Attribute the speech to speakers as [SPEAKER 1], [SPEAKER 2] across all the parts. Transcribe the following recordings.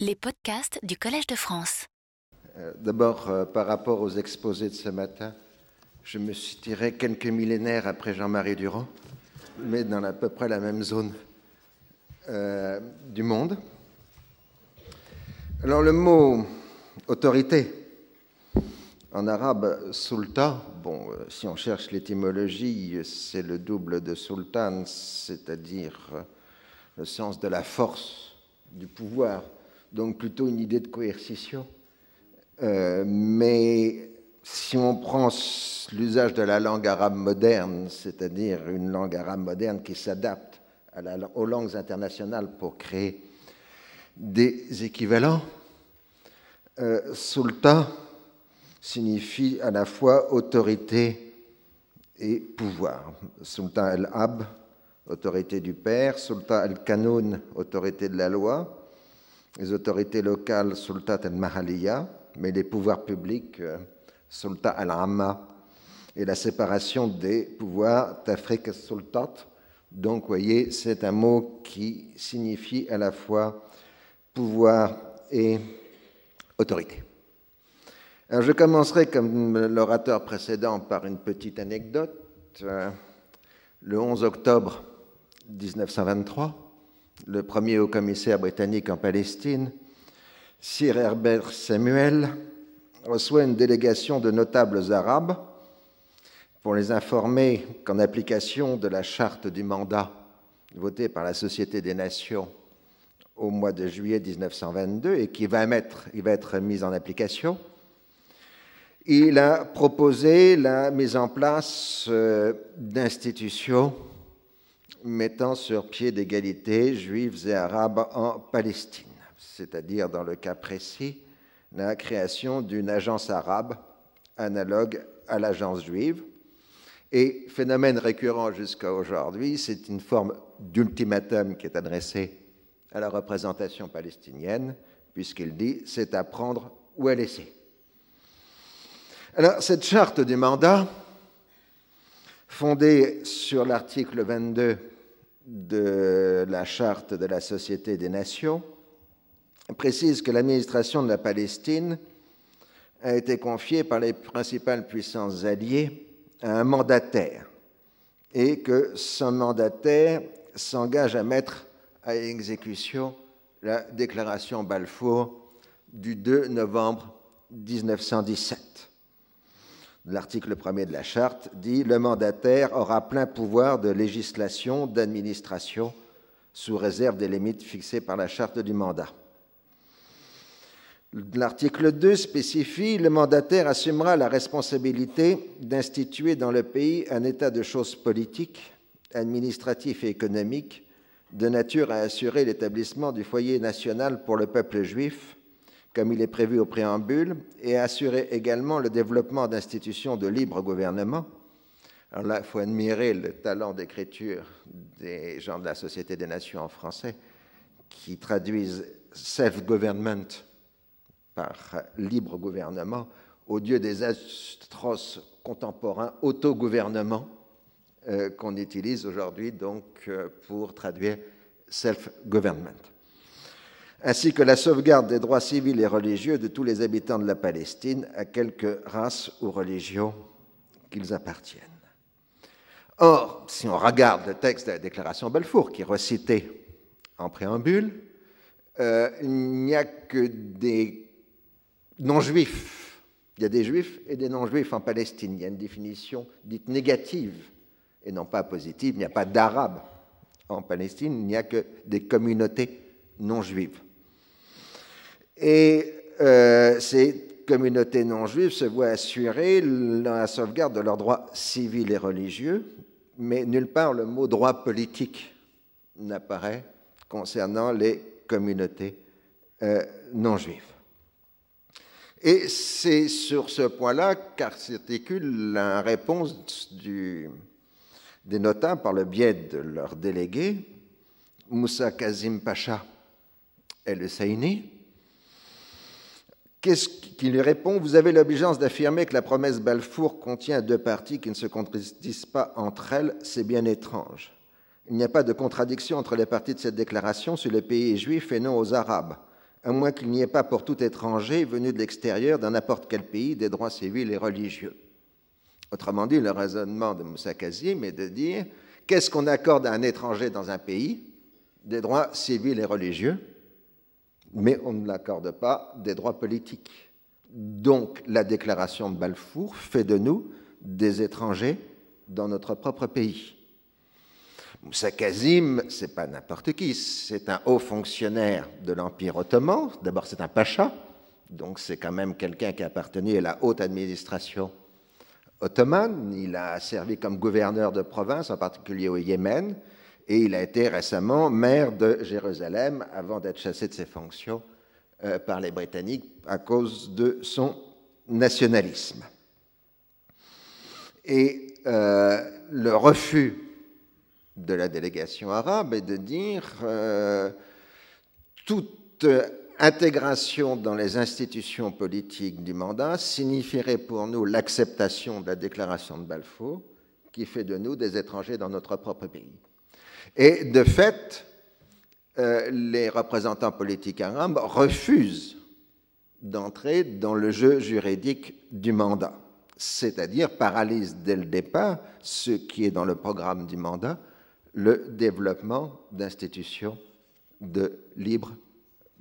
[SPEAKER 1] Les podcasts du Collège de France.
[SPEAKER 2] Euh, D'abord, euh, par rapport aux exposés de ce matin, je me suis tiré quelques millénaires après Jean-Marie Durand, mais dans à peu près la même zone euh, du monde. Alors le mot autorité, en arabe, sultan, bon, si on cherche l'étymologie, c'est le double de sultan, c'est-à-dire le sens de la force, du pouvoir, donc plutôt une idée de coercition. Euh, mais si on prend l'usage de la langue arabe moderne, c'est-à-dire une langue arabe moderne qui s'adapte aux langues internationales pour créer des équivalents, euh, sultan signifie à la fois autorité et pouvoir. Sultan al-Ab, autorité du père, Sultan al-Kanoun, autorité de la loi, les autorités locales, Sultan al-Mahaliya, mais les pouvoirs publics, euh, Sultan al-Amma, et la séparation des pouvoirs d'Afrique Sultat. Donc, vous voyez, c'est un mot qui signifie à la fois pouvoir et autorité. Je commencerai, comme l'orateur précédent, par une petite anecdote. Euh, Le 11 octobre 1923, le premier haut-commissaire britannique en Palestine, Sir Herbert Samuel, reçoit une délégation de notables arabes pour les informer qu'en application de la charte du mandat votée par la Société des Nations au mois de juillet 1922 et qui va, être mise en application, il a proposé la mise en place euh, d'institutions mettant sur pied d'égalité juifs et arabes en Palestine, c'est-à-dire dans le cas précis la création d'une agence arabe analogue à l'agence juive. Et phénomène récurrent jusqu'à aujourd'hui, c'est une forme d'ultimatum qui est adressé à la représentation palestinienne, puisqu'il dit c'est à prendre ou à laisser. Alors, cette charte du mandat, fondée sur l'article 22 de la charte de la Société des Nations, précise que l'administration de la Palestine a été confiée par les principales puissances alliées à un mandataire et que ce mandataire s'engage à mettre à exécution la déclaration Balfour du 2 novembre 1917. L'article 1er de la charte dit Le mandataire aura plein pouvoir de législation, d'administration, sous réserve des limites fixées par la charte du mandat. L'article 2 spécifie Le mandataire assumera la responsabilité d'instituer dans le pays un état de choses politiques, administratif et économique de nature à assurer l'établissement du foyer national pour le peuple juif, comme il est prévu au préambule, et assurer également le développement d'institutions de libre gouvernement. Alors là, il faut admirer le talent d'écriture des gens de la Société des Nations en français qui traduisent self-government par libre gouvernement au lieu des atroces contemporains autogouvernement euh, qu'on utilise aujourd'hui donc euh, pour traduire self-government, ainsi que la sauvegarde des droits civils et religieux de tous les habitants de la Palestine, à quelque race ou religion qu'ils appartiennent. Or, si on regarde le texte de la déclaration Balfour, qui est recité en préambule, euh, il n'y a que des non-juifs. Il y a des juifs et des non-juifs en Palestine. Il y a une définition dite négative et non pas positive. Il n'y a pas d'arabes en Palestine, il n'y a que des communautés non-juives. Et euh, ces communautés non-juives se voient assurer la sauvegarde de leurs droits civils et religieux, mais nulle part le mot droit politique n'apparaît concernant les communautés euh, non-juives. Et c'est sur ce point-là qu'articule la réponse des notables par le biais de leur délégué, Moussa Kazim Pacha et le Saini. Qu'est-ce qui lui répond? Vous avez l'obligeance d'affirmer que la promesse Balfour contient deux parties qui ne se contredisent pas entre elles. C'est bien étrange. Il n'y a pas de contradiction entre les parties de cette déclaration si le pays juif et non aux Arabes. à moins qu'il n'y ait pas pour tout étranger venu de l'extérieur d'un n'importe quel pays des droits civils et religieux. Autrement dit, le raisonnement de Moussa Kazim est de dire qu'est-ce qu'on accorde à un étranger dans un pays? Des droits civils et religieux, mais on ne l'accorde pas des droits politiques. Donc la déclaration de Balfour fait de nous des étrangers dans notre propre pays. Moussa Kazim, c'est pas n'importe qui, c'est un haut fonctionnaire de l'Empire ottoman. D'abord, c'est un pacha, donc c'est quand même quelqu'un qui appartenait à la haute administration ottomane. Il a servi comme gouverneur de province, en particulier au Yémen, et il a été récemment maire de Jérusalem avant d'être chassé de ses fonctions euh, par les Britanniques à cause de son nationalisme. Et euh, le refus de la délégation arabe est de dire euh, toute intégration dans les institutions politiques du mandat signifierait pour nous l'acceptation de la déclaration de Balfour qui fait de nous des étrangers dans notre propre pays. Et de fait, euh, les représentants politiques arabes refusent d'entrer dans le jeu juridique du mandat, c'est-à-dire paralysent dès le départ ce qui est dans le programme du mandat, le développement d'institutions de libre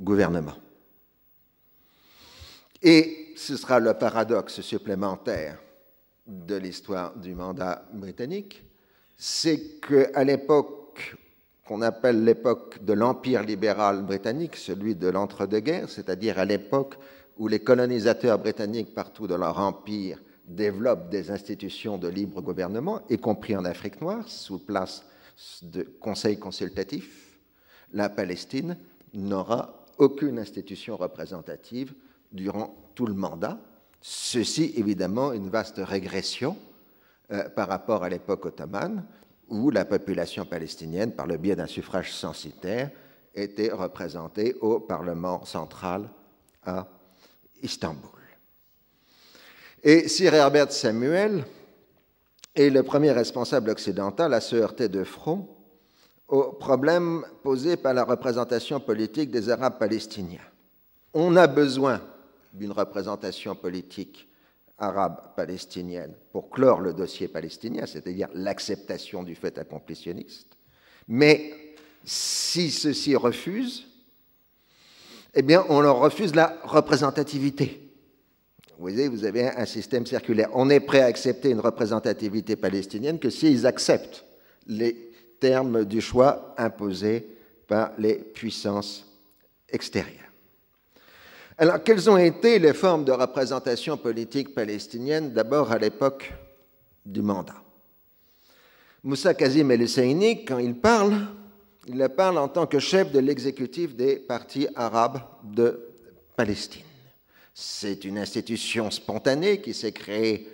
[SPEAKER 2] gouvernement. Et ce sera le paradoxe supplémentaire de l'histoire du mandat britannique, c'est qu'à l'époque qu'on appelle l'époque de l'empire libéral britannique, celui de l'entre-deux-guerres, c'est-à-dire à, l'époque où les colonisateurs britanniques partout dans leur empire développent des institutions de libre gouvernement, y compris en Afrique noire, sous place de conseils consultatifs, la Palestine n'aura aucune institution représentative durant tout le mandat. Ceci, évidemment, une vaste régression euh, par rapport à l'époque ottomane, où la population palestinienne, par le biais d'un suffrage censitaire, était représentée au Parlement central à Istanbul. Et Sir Herbert Samuel, et le premier responsable occidental à se heurter de front au problème posé par la représentation politique des Arabes palestiniens. On a besoin d'une représentation politique arabe palestinienne pour clore le dossier palestinien, c'est-à-dire l'acceptation du fait accomplitionniste. Mais si ceux-ci refusent, eh bien, on leur refuse la représentativité. Vous voyez, vous avez un système circulaire. On est prêt à accepter une représentativité palestinienne que s'ils acceptent les termes du choix imposés par les puissances extérieures. Alors, quelles ont été les formes de représentation politique palestinienne d'abord à l'époque du mandat? Moussa Kazim el-Husseini, quand il parle, il parle en tant que chef de l'exécutif des partis arabes de Palestine. C'est une institution spontanée qui s'est créée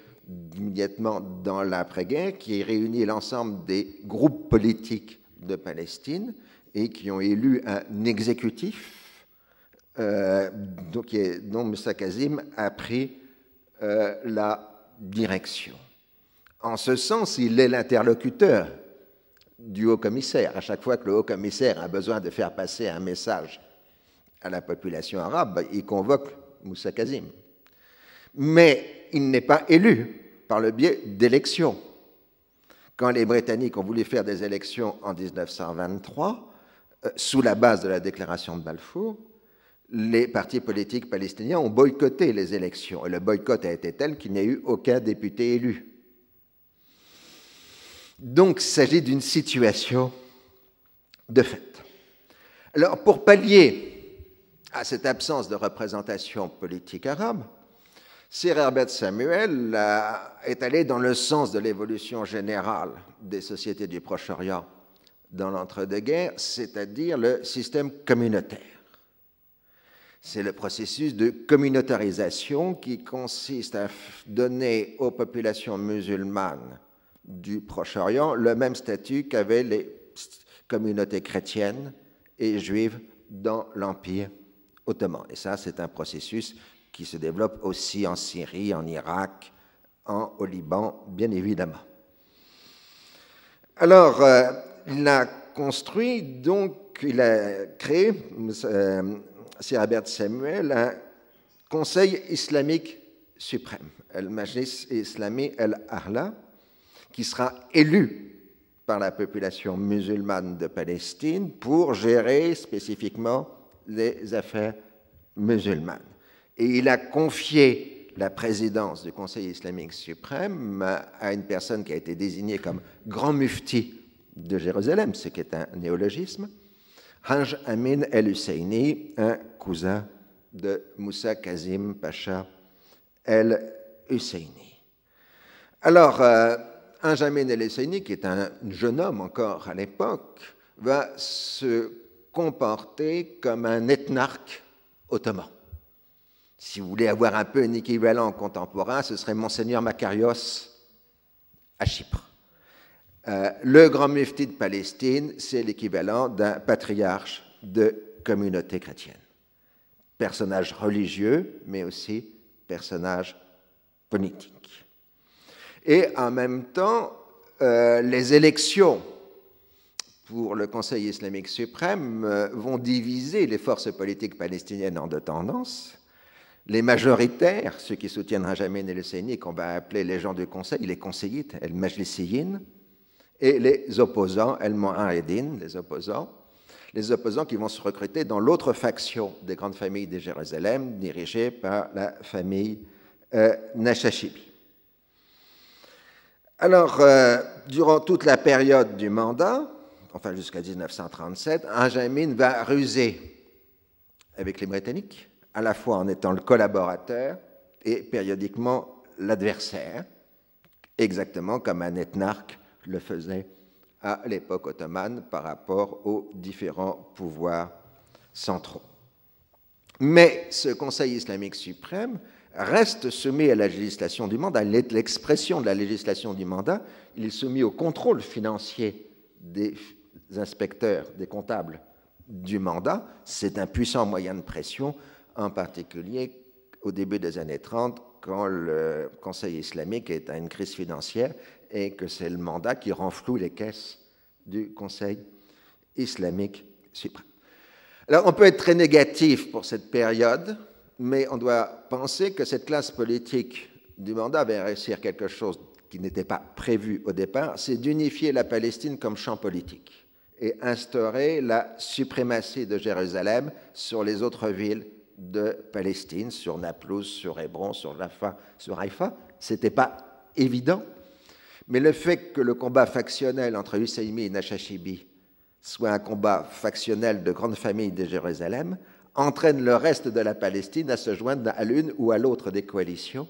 [SPEAKER 2] immédiatement dans l'après-guerre, qui réunit l'ensemble des groupes politiques de Palestine et qui ont élu un exécutif euh, dont Moussa Kazim a pris euh, la direction. En ce sens, il est l'interlocuteur du haut-commissaire. À chaque fois que le haut-commissaire a besoin de faire passer un message à la population arabe, il convoque Moussa Kazim. Mais il n'est pas élu par le biais d'élections. Quand les Britanniques ont voulu faire des élections en 1923, euh, sous la base de la déclaration de Balfour, les partis politiques palestiniens ont boycotté les élections. Et le boycott a été tel qu'il n'y a eu aucun député élu. Donc, il s'agit d'une situation de fait. Alors, pour pallier à cette absence de représentation politique arabe, Sir Herbert Samuel est allé dans le sens de l'évolution générale des sociétés du Proche-Orient dans l'entre-deux-guerres, c'est-à-dire le système communautaire. C'est le processus de communautarisation qui consiste à donner aux populations musulmanes du Proche-Orient le même statut qu'avaient les communautés chrétiennes et juives dans l'Empire et ça, c'est un processus qui se développe aussi en Syrie, en Irak, en, au Liban, bien évidemment. Alors, euh, il a construit, donc, il a créé, euh, Sir Herbert Samuel, un conseil islamique suprême, el Majlis Islami el-Ahla, qui sera élu par la population musulmane de Palestine pour gérer spécifiquement les affaires musulmanes. Et il a confié la présidence du Conseil islamique suprême à une personne qui a été désignée comme grand mufti de Jérusalem, ce qui est un néologisme, Haj Amin el-Husseini, un cousin de Moussa Kazim Pacha el-Husseini. Alors, euh, el-Husseini, qui est un jeune homme encore à l'époque, va se comporter comme un ethnarque ottoman. Si vous voulez avoir un peu un équivalent contemporain, ce serait Monseigneur Makarios à Chypre. Euh, le grand mufti de Palestine, c'est l'équivalent d'un patriarche de communauté chrétienne. Personnage religieux, mais aussi personnage politique. Et en même temps, euh, les élections pour le Conseil islamique suprême euh, vont diviser les forces politiques palestiniennes en deux tendances. Les majoritaires, ceux qui soutiennent le Séni, qu'on va appeler les gens du Conseil, les conseillites, el majlisiyin, et les opposants, el mu'aridin, les opposants, les opposants qui vont se recruter dans l'autre faction des grandes familles de Jérusalem, dirigée par la famille euh, Nashashibi. Alors, euh, durant toute la période du mandat, enfin jusqu'à 1937, Benjamin va ruser avec les Britanniques, à la fois en étant le collaborateur et périodiquement l'adversaire, exactement comme un ethnarque le faisait à l'époque ottomane par rapport aux différents pouvoirs centraux. Mais ce Conseil islamique suprême reste soumis à la législation du mandat. L'expression de la législation du mandat, il est soumis au contrôle financier des inspecteurs, des comptables du mandat. C'est un puissant moyen de pression, en particulier au début des années 30, quand le Conseil islamique est à une crise financière et que c'est le mandat qui renfloue les caisses du Conseil islamique suprême. Alors on peut être très négatif pour cette période, mais on doit penser que cette classe politique du mandat va réussir quelque chose qui n'était pas prévu au départ, c'est d'unifier la Palestine comme champ politique et instaurer la suprématie de Jérusalem sur les autres villes de Palestine, sur Naplouse, sur Hébron, sur Rafah, sur Haïfa. Ce n'était pas évident, mais le fait que le combat factionnel entre Husseini et Nashashibi soit un combat factionnel de grandes familles de Jérusalem entraîne le reste de la Palestine à se joindre à l'une ou à l'autre des coalitions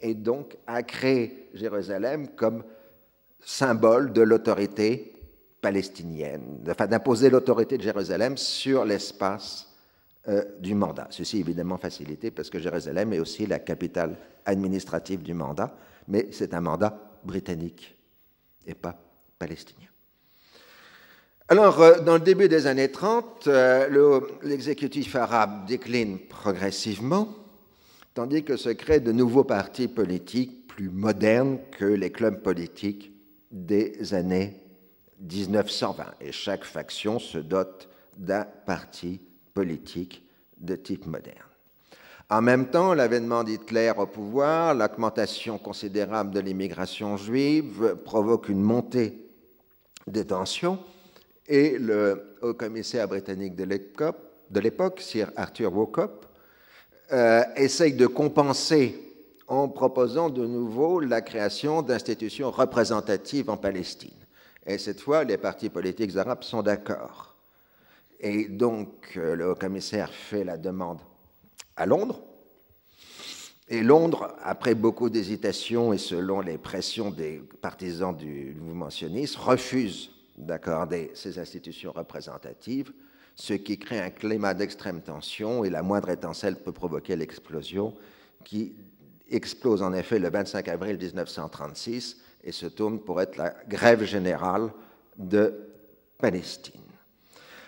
[SPEAKER 2] et donc à créer Jérusalem comme symbole de l'autorité palestinienne, enfin d'imposer l'autorité de Jérusalem sur l'espace euh, du mandat. Ceci évidemment facilité parce que Jérusalem est aussi la capitale administrative du mandat, mais c'est un mandat britannique et pas palestinien. Alors, euh, dans le début des années 30, euh, l'exécutif arabe décline progressivement, tandis que se créent de nouveaux partis politiques plus modernes que les clubs politiques des années 1920. Et chaque faction se dote d'un parti politique de type moderne. En même temps, l'avènement d'Hitler au pouvoir, l'augmentation considérable de l'immigration juive provoque une montée des tensions et le haut-commissaire britannique de l'époque, Sir Arthur Waucop, euh, essaye de compenser en proposant de nouveau la création d'institutions représentatives en Palestine. Et cette fois, les partis politiques arabes sont d'accord. Et donc, euh, le haut-commissaire fait la demande à Londres. Et Londres, après beaucoup d'hésitations et selon les pressions des partisans du mouvement sioniste, refuse d'accorder ces institutions représentatives, ce qui crée un climat d'extrême tension et la moindre étincelle peut provoquer l'explosion qui explose en effet le 25 avril 1936 et se tourne pour être la grève générale de Palestine.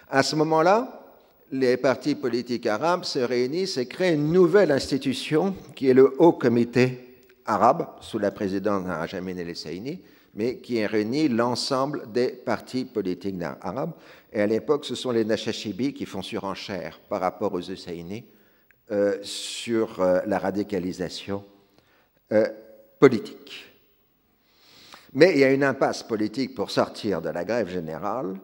[SPEAKER 2] À ce moment-là, les partis politiques arabes se réunissent et créent une nouvelle institution qui est le Haut Comité arabe, sous la présidence d'Ajamin el-Saini, mais qui réunit l'ensemble des partis politiques arabes. Et à l'époque, ce sont les Nashashibi qui font surenchère par rapport aux Husseini euh, sur euh, la radicalisation euh, politique. Mais il y a une impasse politique pour sortir de la grève générale,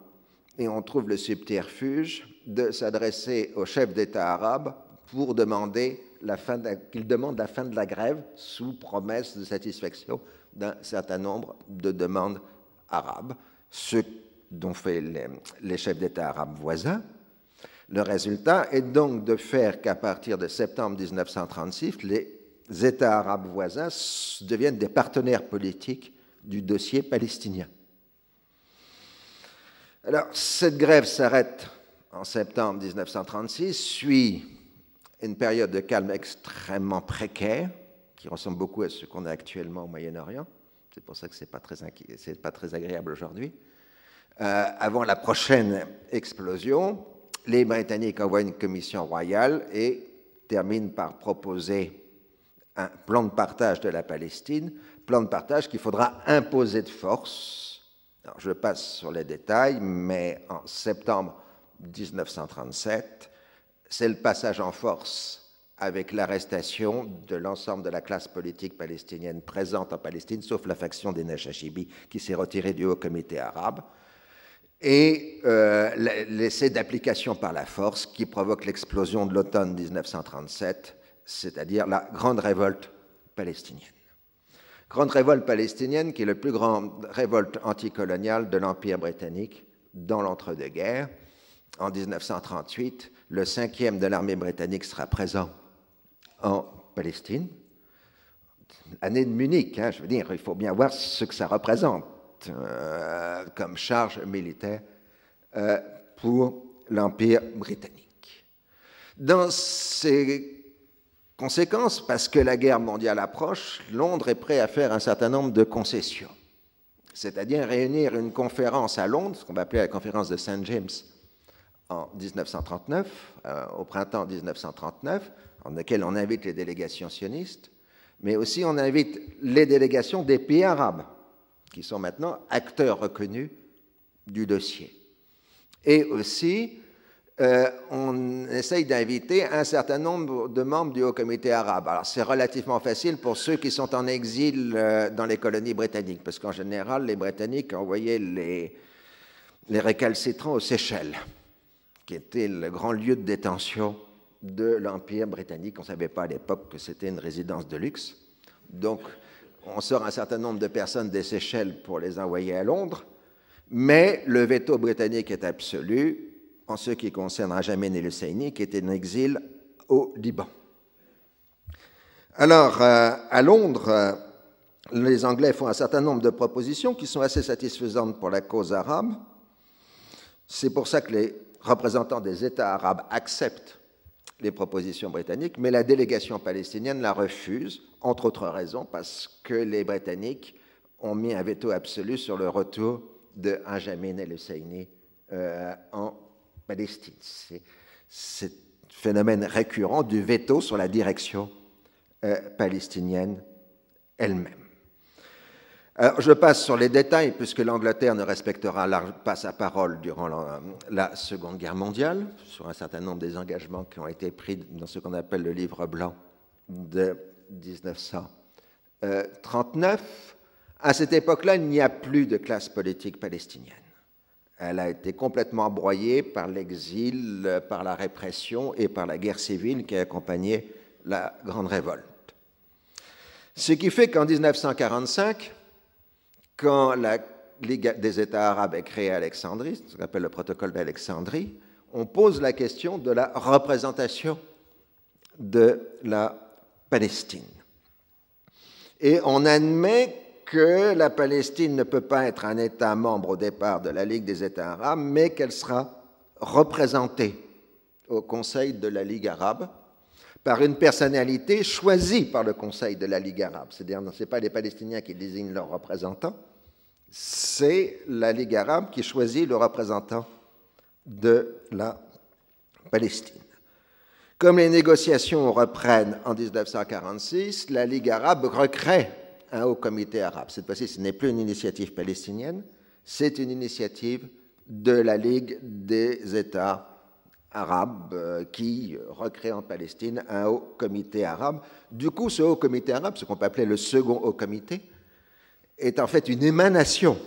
[SPEAKER 2] et on trouve le subterfuge de s'adresser au chef d'État arabe pour demander qu'il demande la fin de la grève sous promesse de satisfaction d'un certain nombre de demandes arabes, ce dont fait les, les chefs d'État arabes voisins. Le résultat est donc de faire qu'à partir de septembre 1936, les États arabes voisins deviennent des partenaires politiques du dossier palestinien. Alors, cette grève s'arrête en septembre 1936, suit une période de calme extrêmement précaire, qui ressemble beaucoup à ce qu'on a actuellement au Moyen-Orient. C'est pour ça que ce n'est pas, très agréable aujourd'hui. Euh, avant la prochaine explosion, les Britanniques envoient une commission royale et terminent par proposer un plan de partage de la Palestine, plan de partage qu'il faudra imposer de force. Je passe sur les détails, mais en septembre 1937, c'est le passage en force avec l'arrestation de l'ensemble de la classe politique palestinienne présente en Palestine, sauf la faction des Nashashibi qui s'est retirée du Haut Comité arabe, et euh, l'essai d'application par la force qui provoque l'explosion de l'automne 1937, c'est-à-dire la grande révolte palestinienne. Grande révolte palestinienne qui est la plus grande révolte anticoloniale de l'Empire britannique dans l'entre-deux-guerres. En 1938, le cinquième de l'armée britannique sera présent en Palestine. Année de Munich, hein, je veux dire, il faut bien voir ce que ça représente euh, comme charge militaire euh, pour l'Empire britannique. Dans ces conséquences, parce que la guerre mondiale approche, Londres est prêt à faire un certain nombre de concessions, c'est-à-dire réunir une conférence à Londres, ce qu'on va appeler la conférence de St. James, en 1939, euh, au printemps 1939, en laquelle on invite les délégations sionistes, mais aussi on invite les délégations des pays arabes, qui sont maintenant acteurs reconnus du dossier. Et aussi, euh, on essaye d'inviter un certain nombre de membres du Haut Comité arabe. Alors c'est relativement facile pour ceux qui sont en exil euh, dans les colonies britanniques, parce qu'en général, les Britanniques envoyaient les récalcitrants aux Seychelles qui était le grand lieu de détention de l'Empire britannique. On ne savait pas à l'époque que c'était une résidence de luxe. Donc, on sort un certain nombre de personnes des Seychelles pour les envoyer à Londres, mais le veto britannique est absolu en ce qui concerne Rajamin el Husseini, qui était en exil au Liban. Alors, euh, à Londres, euh, les Anglais font un certain nombre de propositions qui sont assez satisfaisantes pour la cause arabe. C'est pour ça que les représentants des États arabes acceptent les propositions britanniques, mais la délégation palestinienne la refuse, entre autres raisons, parce que les Britanniques ont mis un veto absolu sur le retour de Benjamin el-Husseini euh, en Palestine. C'est un phénomène récurrent du veto sur la direction euh, palestinienne elle-même. Je passe sur les détails, puisque l'Angleterre ne respectera pas sa parole durant la, Seconde Guerre mondiale, sur un certain nombre des engagements qui ont été pris dans ce qu'on appelle le livre blanc de 1939. À cette époque-là, il n'y a plus de classe politique palestinienne. Elle a été complètement broyée par l'exil, par la répression et par la guerre civile qui a accompagné la Grande Révolte. Ce qui fait qu'en 1945, quand la Ligue des États arabes est créée à Alexandrie, ce qu'on appelle le protocole d'Alexandrie, on pose la question de la représentation de la Palestine. Et on admet que la Palestine ne peut pas être un État membre au départ de la Ligue des États arabes, mais qu'elle sera représentée au Conseil de la Ligue arabe par une personnalité choisie par le Conseil de la Ligue arabe. C'est-à-dire, ce n'est pas les Palestiniens qui désignent leurs représentants, c'est la Ligue arabe qui choisit le représentant de la Palestine. Comme les négociations reprennent en 1946, la Ligue arabe recrée un haut comité arabe. Cette fois-ci, ce n'est plus une initiative palestinienne, c'est une initiative de la Ligue des États arabes euh, qui recrée en Palestine un haut comité arabe. Du coup, ce haut comité arabe, ce qu'on peut appeler le second haut comité, est en fait une émanation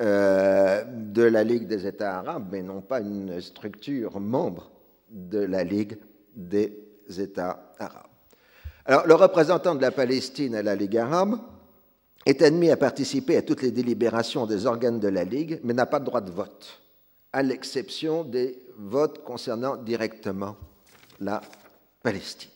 [SPEAKER 2] euh, de la Ligue des États arabes, mais non pas une structure membre de la Ligue des États arabes. Alors, le représentant de la Palestine à la Ligue arabe est admis à participer à toutes les délibérations des organes de la Ligue, mais n'a pas de droit de vote, à l'exception des votes concernant directement la Palestine.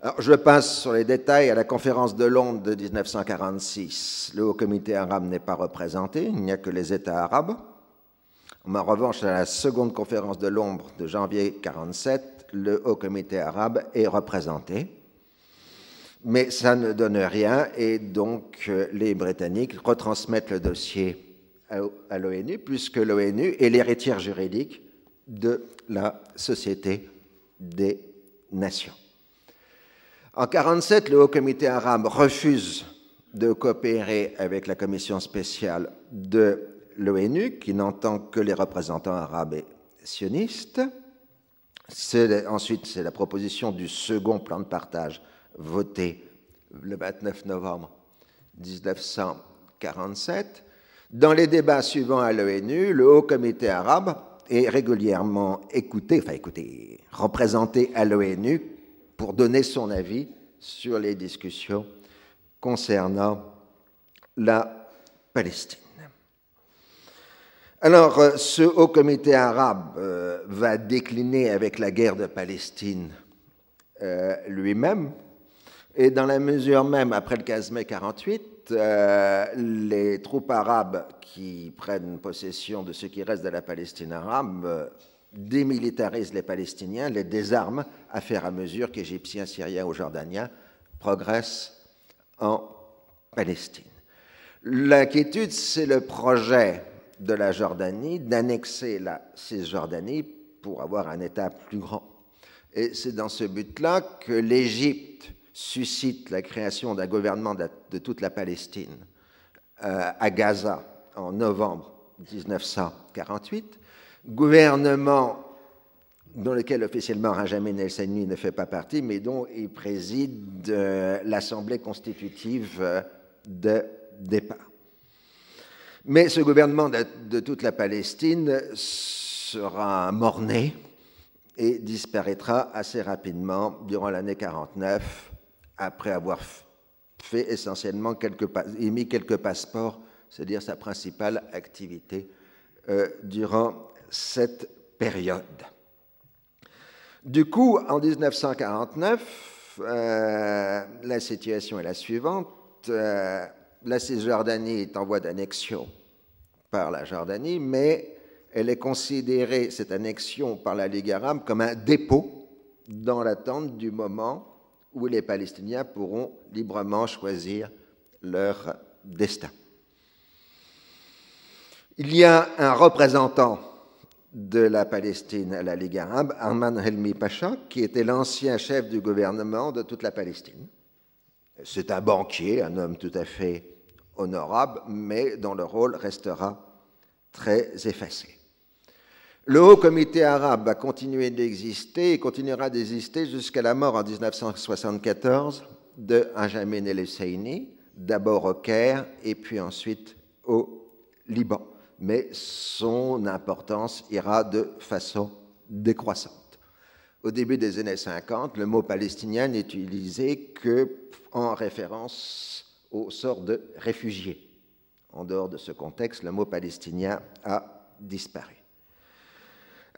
[SPEAKER 2] Alors, je passe sur les détails à la conférence de Londres de 1946. Le Haut Comité arabe n'est pas représenté, il n'y a que les États arabes. En revanche, à la seconde conférence de Londres de janvier 1947, le Haut Comité arabe est représenté. Mais ça ne donne rien et donc euh, les Britanniques retransmettent le dossier à l'ONU puisque l'ONU est l'héritière juridique de la Société des Nations. En 1947, le Haut Comité arabe refuse de coopérer avec la commission spéciale de l'ONU, qui n'entend que les représentants arabes et sionistes. Ensuite, c'est la proposition du second plan de partage voté le 29 novembre 1947. Dans les débats suivants à l'ONU, le Haut Comité arabe est régulièrement écouté, enfin écouté, représenté à l'ONU pour donner son avis sur les discussions concernant la Palestine. Alors, euh, ce haut comité arabe euh, va décliner avec la guerre de Palestine euh, lui-même, et dans la mesure même, après le 15 mai 48, les troupes arabes qui prennent possession de ce qui reste de la Palestine arabe démilitarisent les Palestiniens, les désarment à faire à mesure qu'Égyptiens, Syriens ou Jordaniens progressent en Palestine. L'inquiétude, c'est le projet de la Jordanie d'annexer la Cisjordanie pour avoir un État plus grand. Et c'est dans ce but-là que l'Égypte suscite la création d'un gouvernement de, toute la Palestine euh, à Gaza en novembre 1948, gouvernement dans lequel officiellement Benjamin El-Sani ne fait pas partie, mais dont il préside euh, l'Assemblée constitutive euh, de départ. Mais ce gouvernement de, toute la Palestine sera morné et disparaîtra assez rapidement durant l'année 49, après avoir fait essentiellement quelques, émis quelques passeports, c'est-à-dire sa principale activité euh, durant cette période. Du coup, en 1949, euh, la situation est la suivante. Euh, la Cisjordanie est en voie d'annexion par la Jordanie, mais elle est considérée, cette annexion par la Ligue arabe, comme un dépôt dans l'attente du moment où les Palestiniens pourront librement choisir leur destin. Il y a un représentant de la Palestine à la Ligue arabe, Arman Helmi Pacha, qui était l'ancien chef du gouvernement de toute la Palestine. C'est un banquier, un homme tout à fait honorable, mais dont le rôle restera très effacé. Le Haut Comité arabe a continué d'exister et continuera d'exister jusqu'à la mort en 1974 de Benjamin El-Husseini, d'abord au Caire et puis ensuite au Liban. Mais son importance ira de façon décroissante. Au début des années 50, le mot palestinien n'est utilisé que en référence au sort de réfugiés. En dehors de ce contexte, le mot palestinien a disparu.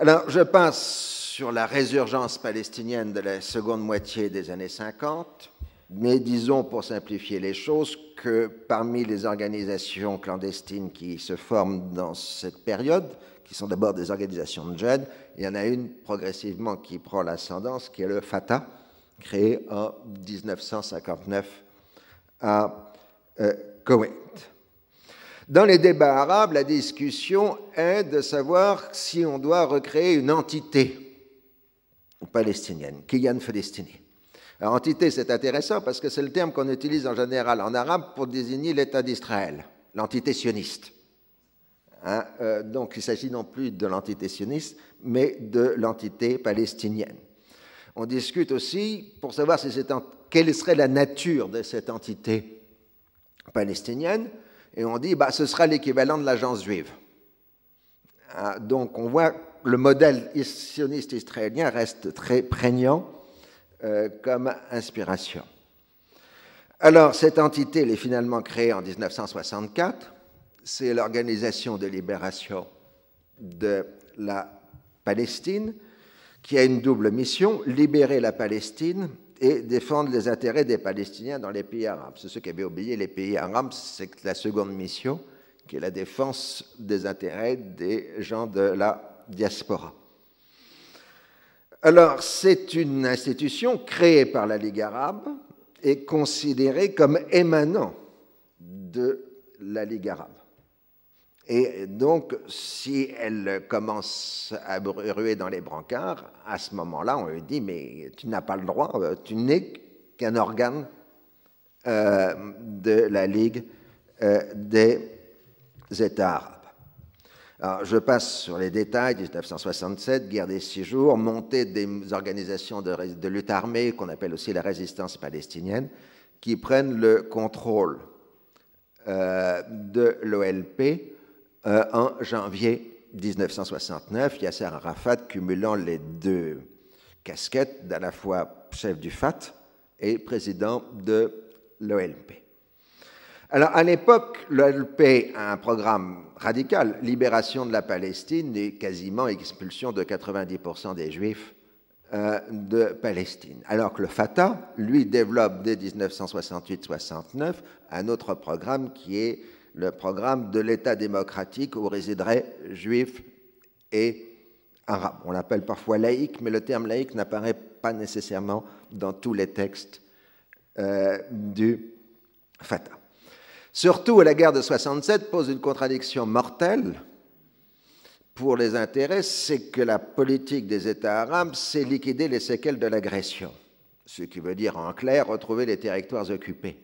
[SPEAKER 2] Alors, je passe sur la résurgence palestinienne de la seconde moitié des années 50, mais disons pour simplifier les choses que parmi les organisations clandestines qui se forment dans cette période, qui sont d'abord des organisations de jeunes, il y en a une progressivement qui prend l'ascendance, qui est le Fatah, créé en 1959 à euh, Dans les débats arabes, la discussion est de savoir si on doit recréer une entité palestinienne, Kiyan Palestini. Alors, entité, c'est intéressant parce que c'est le terme qu'on utilise en général en arabe pour désigner l'État d'Israël, l'entité sioniste. Hein, euh, donc, il s'agit non plus de l'entité sioniste, mais de l'entité palestinienne. On discute aussi pour savoir quelle serait la nature de cette entité palestinienne, et on dit bah, ce sera l'équivalent de l'agence juive. Hein, donc, on voit le modèle sioniste israélien reste très prégnant euh, comme inspiration. Alors, cette entité, elle est finalement créée en 1964. C'est l'Organisation de libération de la Palestine, qui a une double mission, libérer la Palestine et défendre les intérêts des Palestiniens dans les pays arabes. C'est ceux qui avaient oublié les pays arabes, c'est la seconde mission, qui est la défense des intérêts des gens de la diaspora. Alors, c'est une institution créée par la Ligue arabe et considérée comme émanant de la Ligue arabe. Et donc, si elle commence à ruer dans les brancards, à ce moment-là, on lui dit, mais tu n'as pas le droit, euh, tu n'es qu'un organe euh, de la Ligue euh, des États arabes. Alors, je passe sur les détails 1967, guerre des six jours, montée des organisations de, lutte armée qu'on appelle aussi la résistance palestinienne, qui prennent le contrôle de l'OLP euh, en janvier 1969. Yasser Arafat cumulant les deux casquettes d'à la fois chef du FAT et président de l'OLP. Alors, à l'époque, l'OLP a un programme radical, libération de la Palestine et quasiment expulsion de 90% des Juifs euh, de Palestine. Alors que le Fatah, lui, développe dès 1968-69 un autre programme qui est le programme de l'État démocratique où résideraient Juifs et Arabes. On l'appelle parfois laïque, mais le terme laïque n'apparaît pas nécessairement dans tous les textes euh, du Fatah. Surtout, la guerre de 67 pose une contradiction mortelle pour les intérêts, c'est que la politique des États arabes, c'est liquider les séquelles de l'agression, ce qui veut dire en clair retrouver les territoires occupés,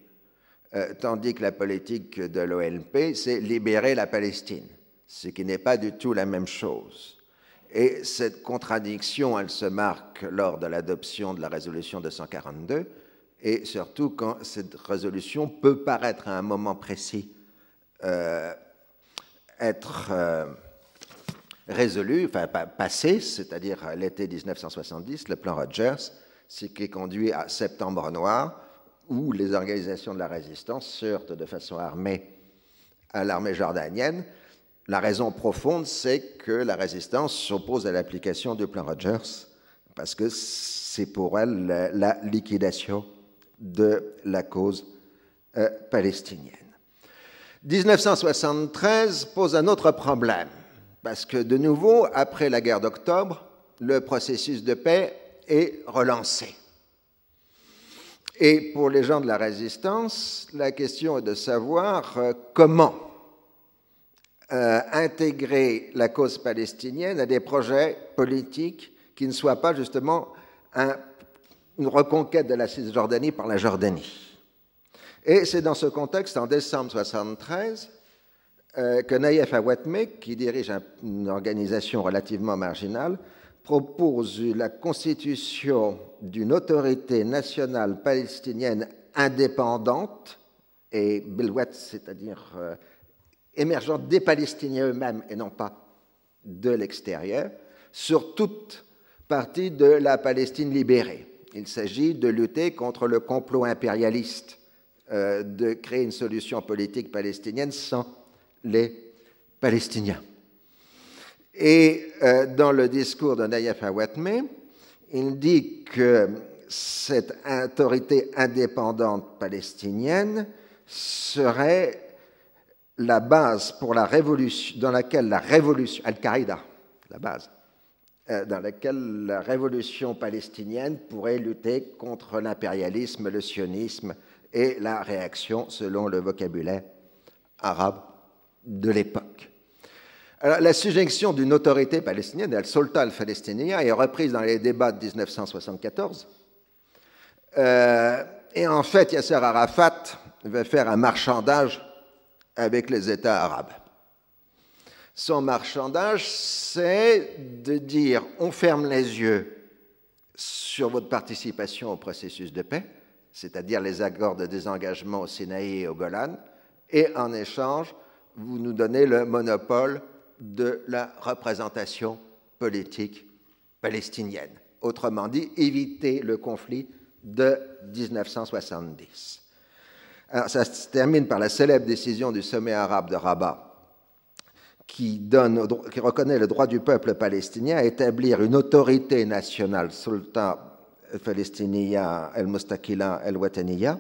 [SPEAKER 2] tandis que la politique de l'OLP, c'est libérer la Palestine, ce qui n'est pas du tout la même chose. Et cette contradiction, elle se marque lors de l'adoption de la résolution 242, et surtout quand cette résolution peut paraître à un moment précis euh, être euh, résolue, enfin passée, c'est-à-dire l'été 1970, le plan Rogers, ce qui conduit à Septembre Noir, où les organisations de la résistance sortent de façon armée à l'armée jordanienne. La raison profonde, c'est que la résistance s'oppose à l'application du plan Rogers, parce que c'est pour elle la liquidation de la cause euh, palestinienne. 1973 pose un autre problème, parce que de nouveau, après la guerre d'octobre, le processus de paix est relancé. Et pour les gens de la résistance, la question est de savoir euh, comment euh, intégrer la cause palestinienne à des projets politiques qui ne soient pas justement un une reconquête de la Cisjordanie par la Jordanie. Et c'est dans ce contexte, en décembre 1973, euh, que Naïef Awatme, qui dirige une organisation relativement marginale, propose la constitution d'une autorité nationale palestinienne indépendante et Bilwet, c'est-à-dire euh, émergente des Palestiniens eux-mêmes et non pas de l'extérieur, sur toute partie de la Palestine libérée. Il s'agit de lutter contre le complot impérialiste, euh, de créer une solution politique palestinienne sans les Palestiniens. Et euh, dans le discours de Nayef Awatme, il dit que cette autorité indépendante palestinienne serait la base pour la révolution, dans laquelle la révolution, Al-Qaïda, la base, euh, dans laquelle la révolution palestinienne pourrait lutter contre l'impérialisme, le sionisme et la réaction selon le vocabulaire arabe de l'époque. La suggestion d'une autorité palestinienne, al-Sultan al-Palestinien, est reprise dans les débats de 1974 et en fait, Yasser Arafat va faire un marchandage avec les États arabes. Son marchandage, c'est de dire on ferme les yeux sur votre participation au processus de paix, c'est-à-dire les accords de désengagement au Sinaï et au Golan, et en échange, vous nous donnez le monopole de la représentation politique palestinienne. Autrement dit, éviter le conflit de 1970. Alors, ça se termine par la célèbre décision du sommet arabe de Rabat, qui, donne, qui reconnaît le droit du peuple palestinien à établir une autorité nationale, Sultan Palestiniya el-Mustakila el-Wataniya,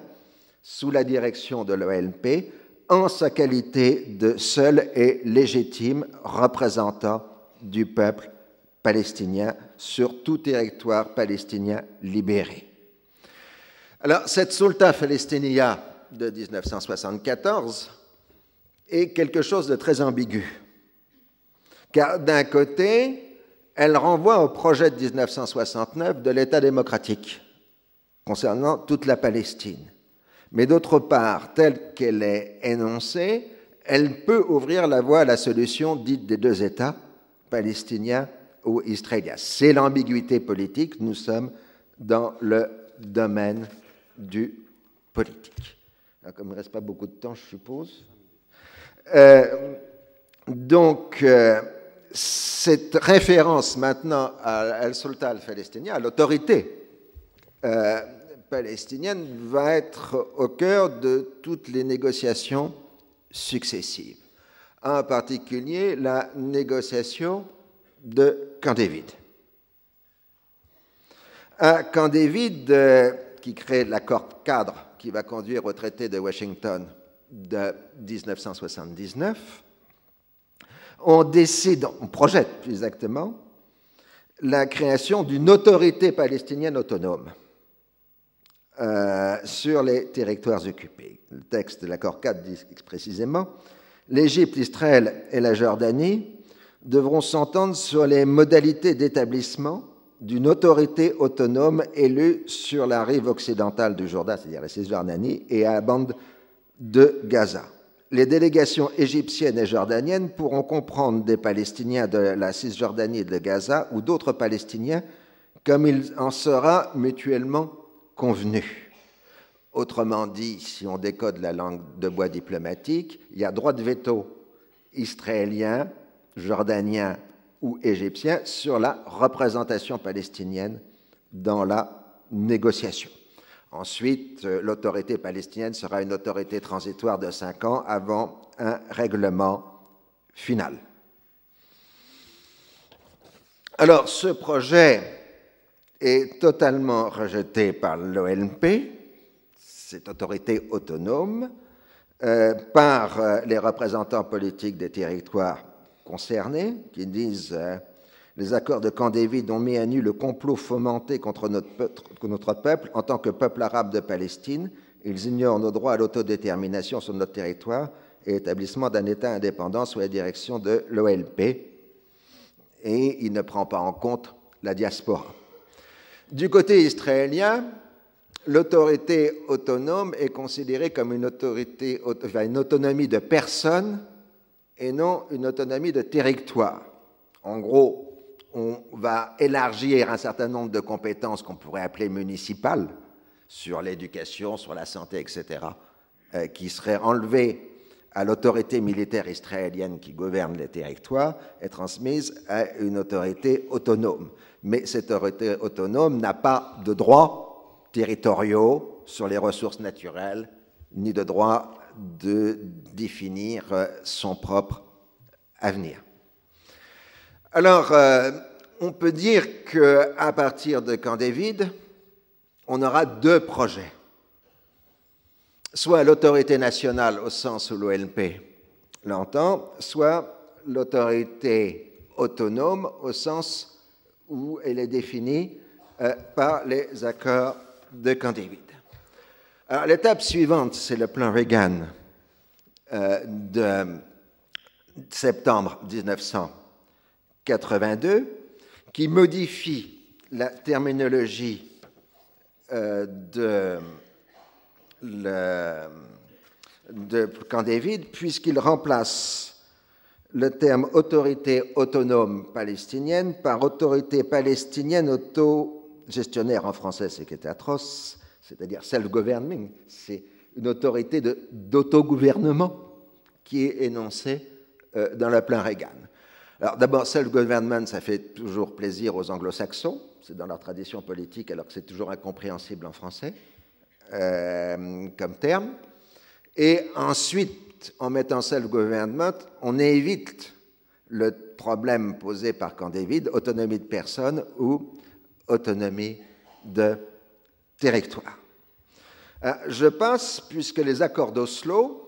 [SPEAKER 2] sous la direction de l'OLP, en sa qualité de seul et légitime représentant du peuple palestinien sur tout territoire palestinien libéré. Alors, cette Sultan Palestiniya de 1974 est quelque chose de très ambigu. Car d'un côté, elle renvoie au projet de 1969 de l'État démocratique concernant toute la Palestine. Mais d'autre part, telle qu'elle est énoncée, elle peut ouvrir la voie à la solution dite des deux États, palestiniens ou israéliens. C'est l'ambiguïté politique, nous sommes dans le domaine du politique. comme il ne reste pas beaucoup de temps, je suppose. Euh, donc, euh, cette référence maintenant à al-Sultan al-Palestinien, à l'autorité euh, palestinienne, va être au cœur de toutes les négociations successives. En particulier, la négociation de Camp David. À Camp David, qui crée l'accord cadre qui va conduire au traité de Washington de 1979, on décide, on projette plus exactement, la création d'une autorité palestinienne autonome euh, sur les territoires occupés. Le texte de l'accord cadre dit précisément l'Égypte, Israël et la Jordanie devront s'entendre sur les modalités d'établissement d'une autorité autonome élue sur la rive occidentale du Jourdain, c'est-à-dire la Cisjordanie, et à la bande de Gaza. Les délégations égyptiennes et jordaniennes pourront comprendre des Palestiniens de la Cisjordanie et de Gaza ou d'autres Palestiniens comme il en sera mutuellement convenu. Autrement dit, si on décode la langue de bois diplomatique, il y a droit de veto israélien, jordanien ou égyptien sur la représentation palestinienne dans la négociation. Ensuite, euh, l'autorité palestinienne sera une autorité transitoire de cinq ans avant un règlement final. Alors, ce projet est totalement rejeté par l'OLP, cette autorité autonome, euh, par euh, les représentants politiques des territoires concernés qui disent euh, les accords de Camp David ont mis à nu le complot fomenté contre notre, notre peuple en tant que peuple arabe de Palestine. Ils ignorent nos droits à l'autodétermination sur notre territoire et l'établissement d'un État indépendant sous la direction de l'OLP. Et il ne prend pas en compte la diaspora. Du côté israélien, l'autorité autonome est considérée comme une, autonomie de personne et non une autonomie de territoire. En gros, on va élargir un certain nombre de compétences qu'on pourrait appeler municipales sur l'éducation, sur la santé, etc., euh, qui seraient enlevées à l'autorité militaire israélienne qui gouverne les territoires et transmises à une autorité autonome. Mais cette autorité autonome n'a pas de droits territoriaux sur les ressources naturelles, ni de droits de définir euh, son propre avenir. Alors, euh, on peut dire qu'à partir de Camp David, on aura deux projets. Soit l'autorité nationale au sens où l'OLP l'entend, soit l'autorité autonome au sens où elle est définie euh, par les accords de Camp David l'étape suivante, c'est le plan Reagan euh, de septembre 1982 qui modifie la terminologie de, le, de Camp David, puisqu'il remplace le terme autorité autonome palestinienne par autorité palestinienne auto-gestionnaire en français, ce qui était atroce, c'est-à-dire self-governing. C'est une autorité d'autogouvernement qui est énoncée euh, dans le plan Reagan. Alors d'abord, self-government, ça fait toujours plaisir aux anglo-saxons, c'est dans leur tradition politique, alors que c'est toujours incompréhensible en français euh, comme terme. Et ensuite, en mettant self-government, on évite le problème posé par Camp David, autonomie de personne ou autonomie de territoire. Euh, je passe, puisque les accords d'Oslo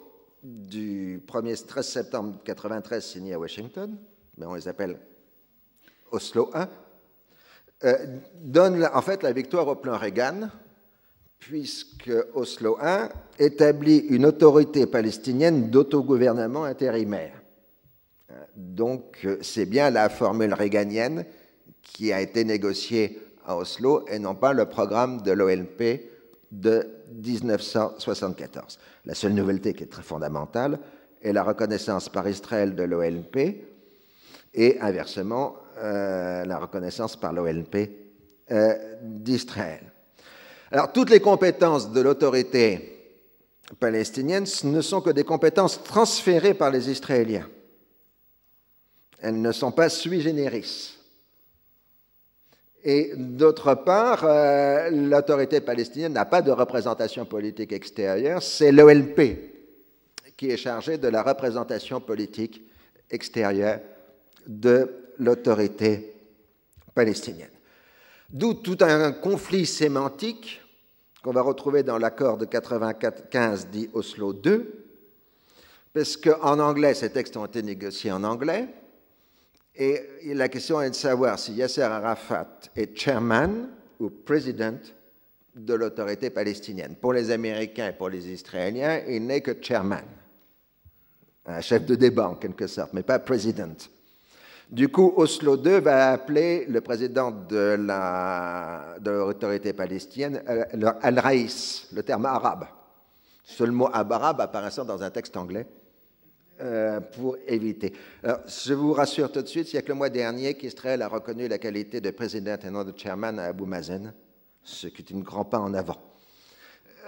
[SPEAKER 2] du 1er 13 septembre 1993 signés à Washington, mais on les appelle Oslo I, euh, donnent en fait la victoire au plan Reagan, puisque Oslo I établit une autorité palestinienne d'autogouvernement intérimaire. Donc c'est bien la formule réganienne qui a été négociée à Oslo et non pas le programme de l'OLP de 1974. La seule nouveauté qui est très fondamentale est la reconnaissance par Israël de l'OLP et inversement euh, la reconnaissance par l'OLP euh, d'Israël. Toutes les compétences de l'autorité palestinienne ne sont que des compétences transférées par les Israéliens. Elles ne sont pas sui generis. Et d'autre part, euh, l'autorité palestinienne n'a pas de représentation politique extérieure, c'est l'OLP qui est chargé de la représentation politique extérieure de l'autorité palestinienne. D'où tout un conflit sémantique qu'on va retrouver dans l'accord de 95 dit Oslo II, parce qu'en anglais, ces textes ont été négociés en anglais, et la question est de savoir si Yasser Arafat est chairman ou president de l'autorité palestinienne. Pour les Américains et pour les Israéliens, il n'est que chairman, un chef de débat en quelque sorte, mais pas president. Du coup, Oslo II va appeler le président de l'autorité palestinienne Al-Raïs, le terme arabe. Seul mot arabe apparaissant dans un texte anglais. Euh, pour éviter. je vous rassure tout de suite, il n'y a que le mois dernier qu'Israël a reconnu la qualité de président et non de chairman à Abu Mazen, ce qui est un grand pas en avant.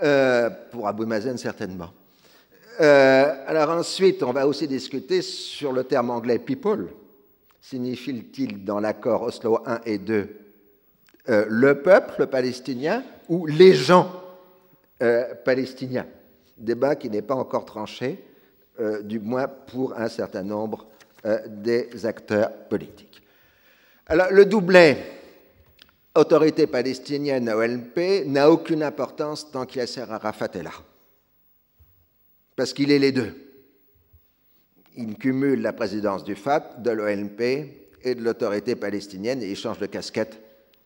[SPEAKER 2] Euh, pour Abu Mazen, certainement. Euh, alors ensuite, on va aussi discuter sur le terme anglais people. Signifie-t-il dans l'accord Oslo 1 et 2 le peuple palestinien ou les gens palestiniens? Débat qui n'est pas encore tranché euh, du moins pour un certain nombre euh, des acteurs politiques. Alors, le doublet autorité palestinienne OLP n'a aucune importance tant qu'Yasser Arafat est là. Parce qu'il est les deux. Il cumule la présidence du FAT, de l'OLP et de l'autorité palestinienne et il change de casquette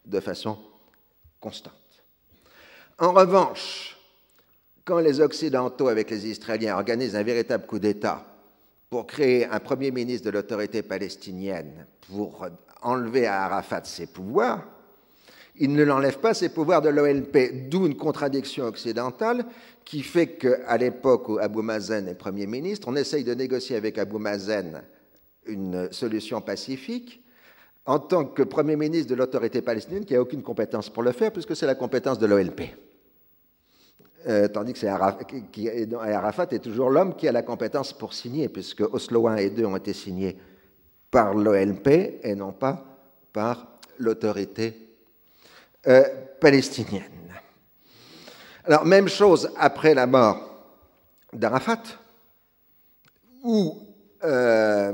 [SPEAKER 2] de façon constante. En revanche, quand les Occidentaux, avec les Israéliens, organisent un véritable coup d'État pour créer un Premier ministre de l'autorité palestinienne, pour enlever à Arafat ses pouvoirs, ils ne l'enlèvent pas ses pouvoirs de l'OLP, d'où une contradiction occidentale qui fait qu'à l'époque où Abou Mazen est Premier ministre, on essaye de négocier avec Abou Mazen une solution pacifique en tant que Premier ministre de l'autorité palestinienne qui n'a aucune compétence pour le faire, puisque c'est la compétence de l'OLP. Euh, tandis que Arafat, est toujours l'homme qui a la compétence pour signer, puisque Oslo 1 et 2 ont été signés par l'OLP et non pas par l'autorité euh, palestinienne. Alors, même chose après la mort d'Arafat, où euh,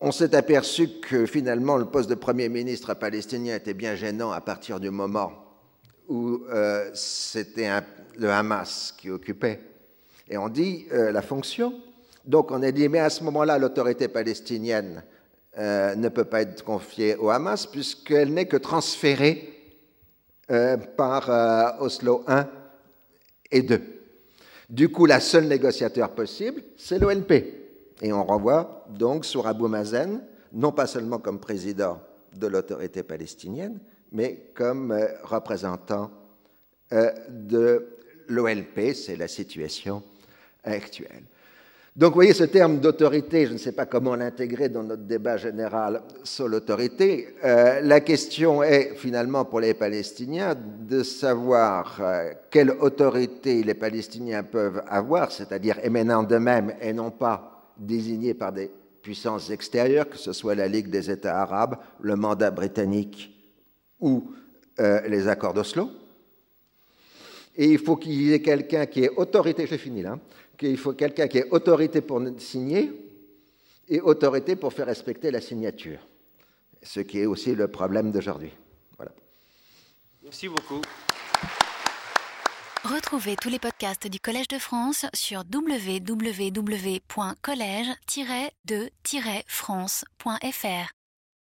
[SPEAKER 2] on s'est aperçu que finalement le poste de Premier ministre palestinien était bien gênant à partir du moment où euh, c'était le Hamas qui occupait. Et on dit la fonction. Donc on a dit, mais à ce moment-là, l'autorité palestinienne euh, ne peut pas être confiée au Hamas puisqu'elle n'est que transférée par Oslo 1 et 2. Du coup, la seule négociateur possible, c'est l'OLP. Et on renvoie donc sur Abou Mazen, non pas seulement comme président de l'autorité palestinienne, mais comme euh, représentant euh, de l'OLP, c'est la situation actuelle. Donc, vous voyez, ce terme d'autorité, je ne sais pas comment l'intégrer dans notre débat général sur l'autorité. Euh, la question est finalement pour les Palestiniens de savoir euh, quelle autorité les Palestiniens peuvent avoir, c'est-à-dire émanant d'eux-mêmes et non pas désignés par des puissances extérieures, que ce soit la Ligue des États arabes, le mandat britannique ou euh, les accords d'Oslo. Et il faut qu'il y ait quelqu'un qui ait autorité, j'ai fini là, qu'il faut quelqu'un qui ait autorité pour signer et autorité pour faire respecter la signature, ce qui est aussi le problème d'aujourd'hui. Voilà.
[SPEAKER 3] Merci beaucoup.
[SPEAKER 1] Retrouvez tous les podcasts du Collège de France sur www.collège-de-france.fr.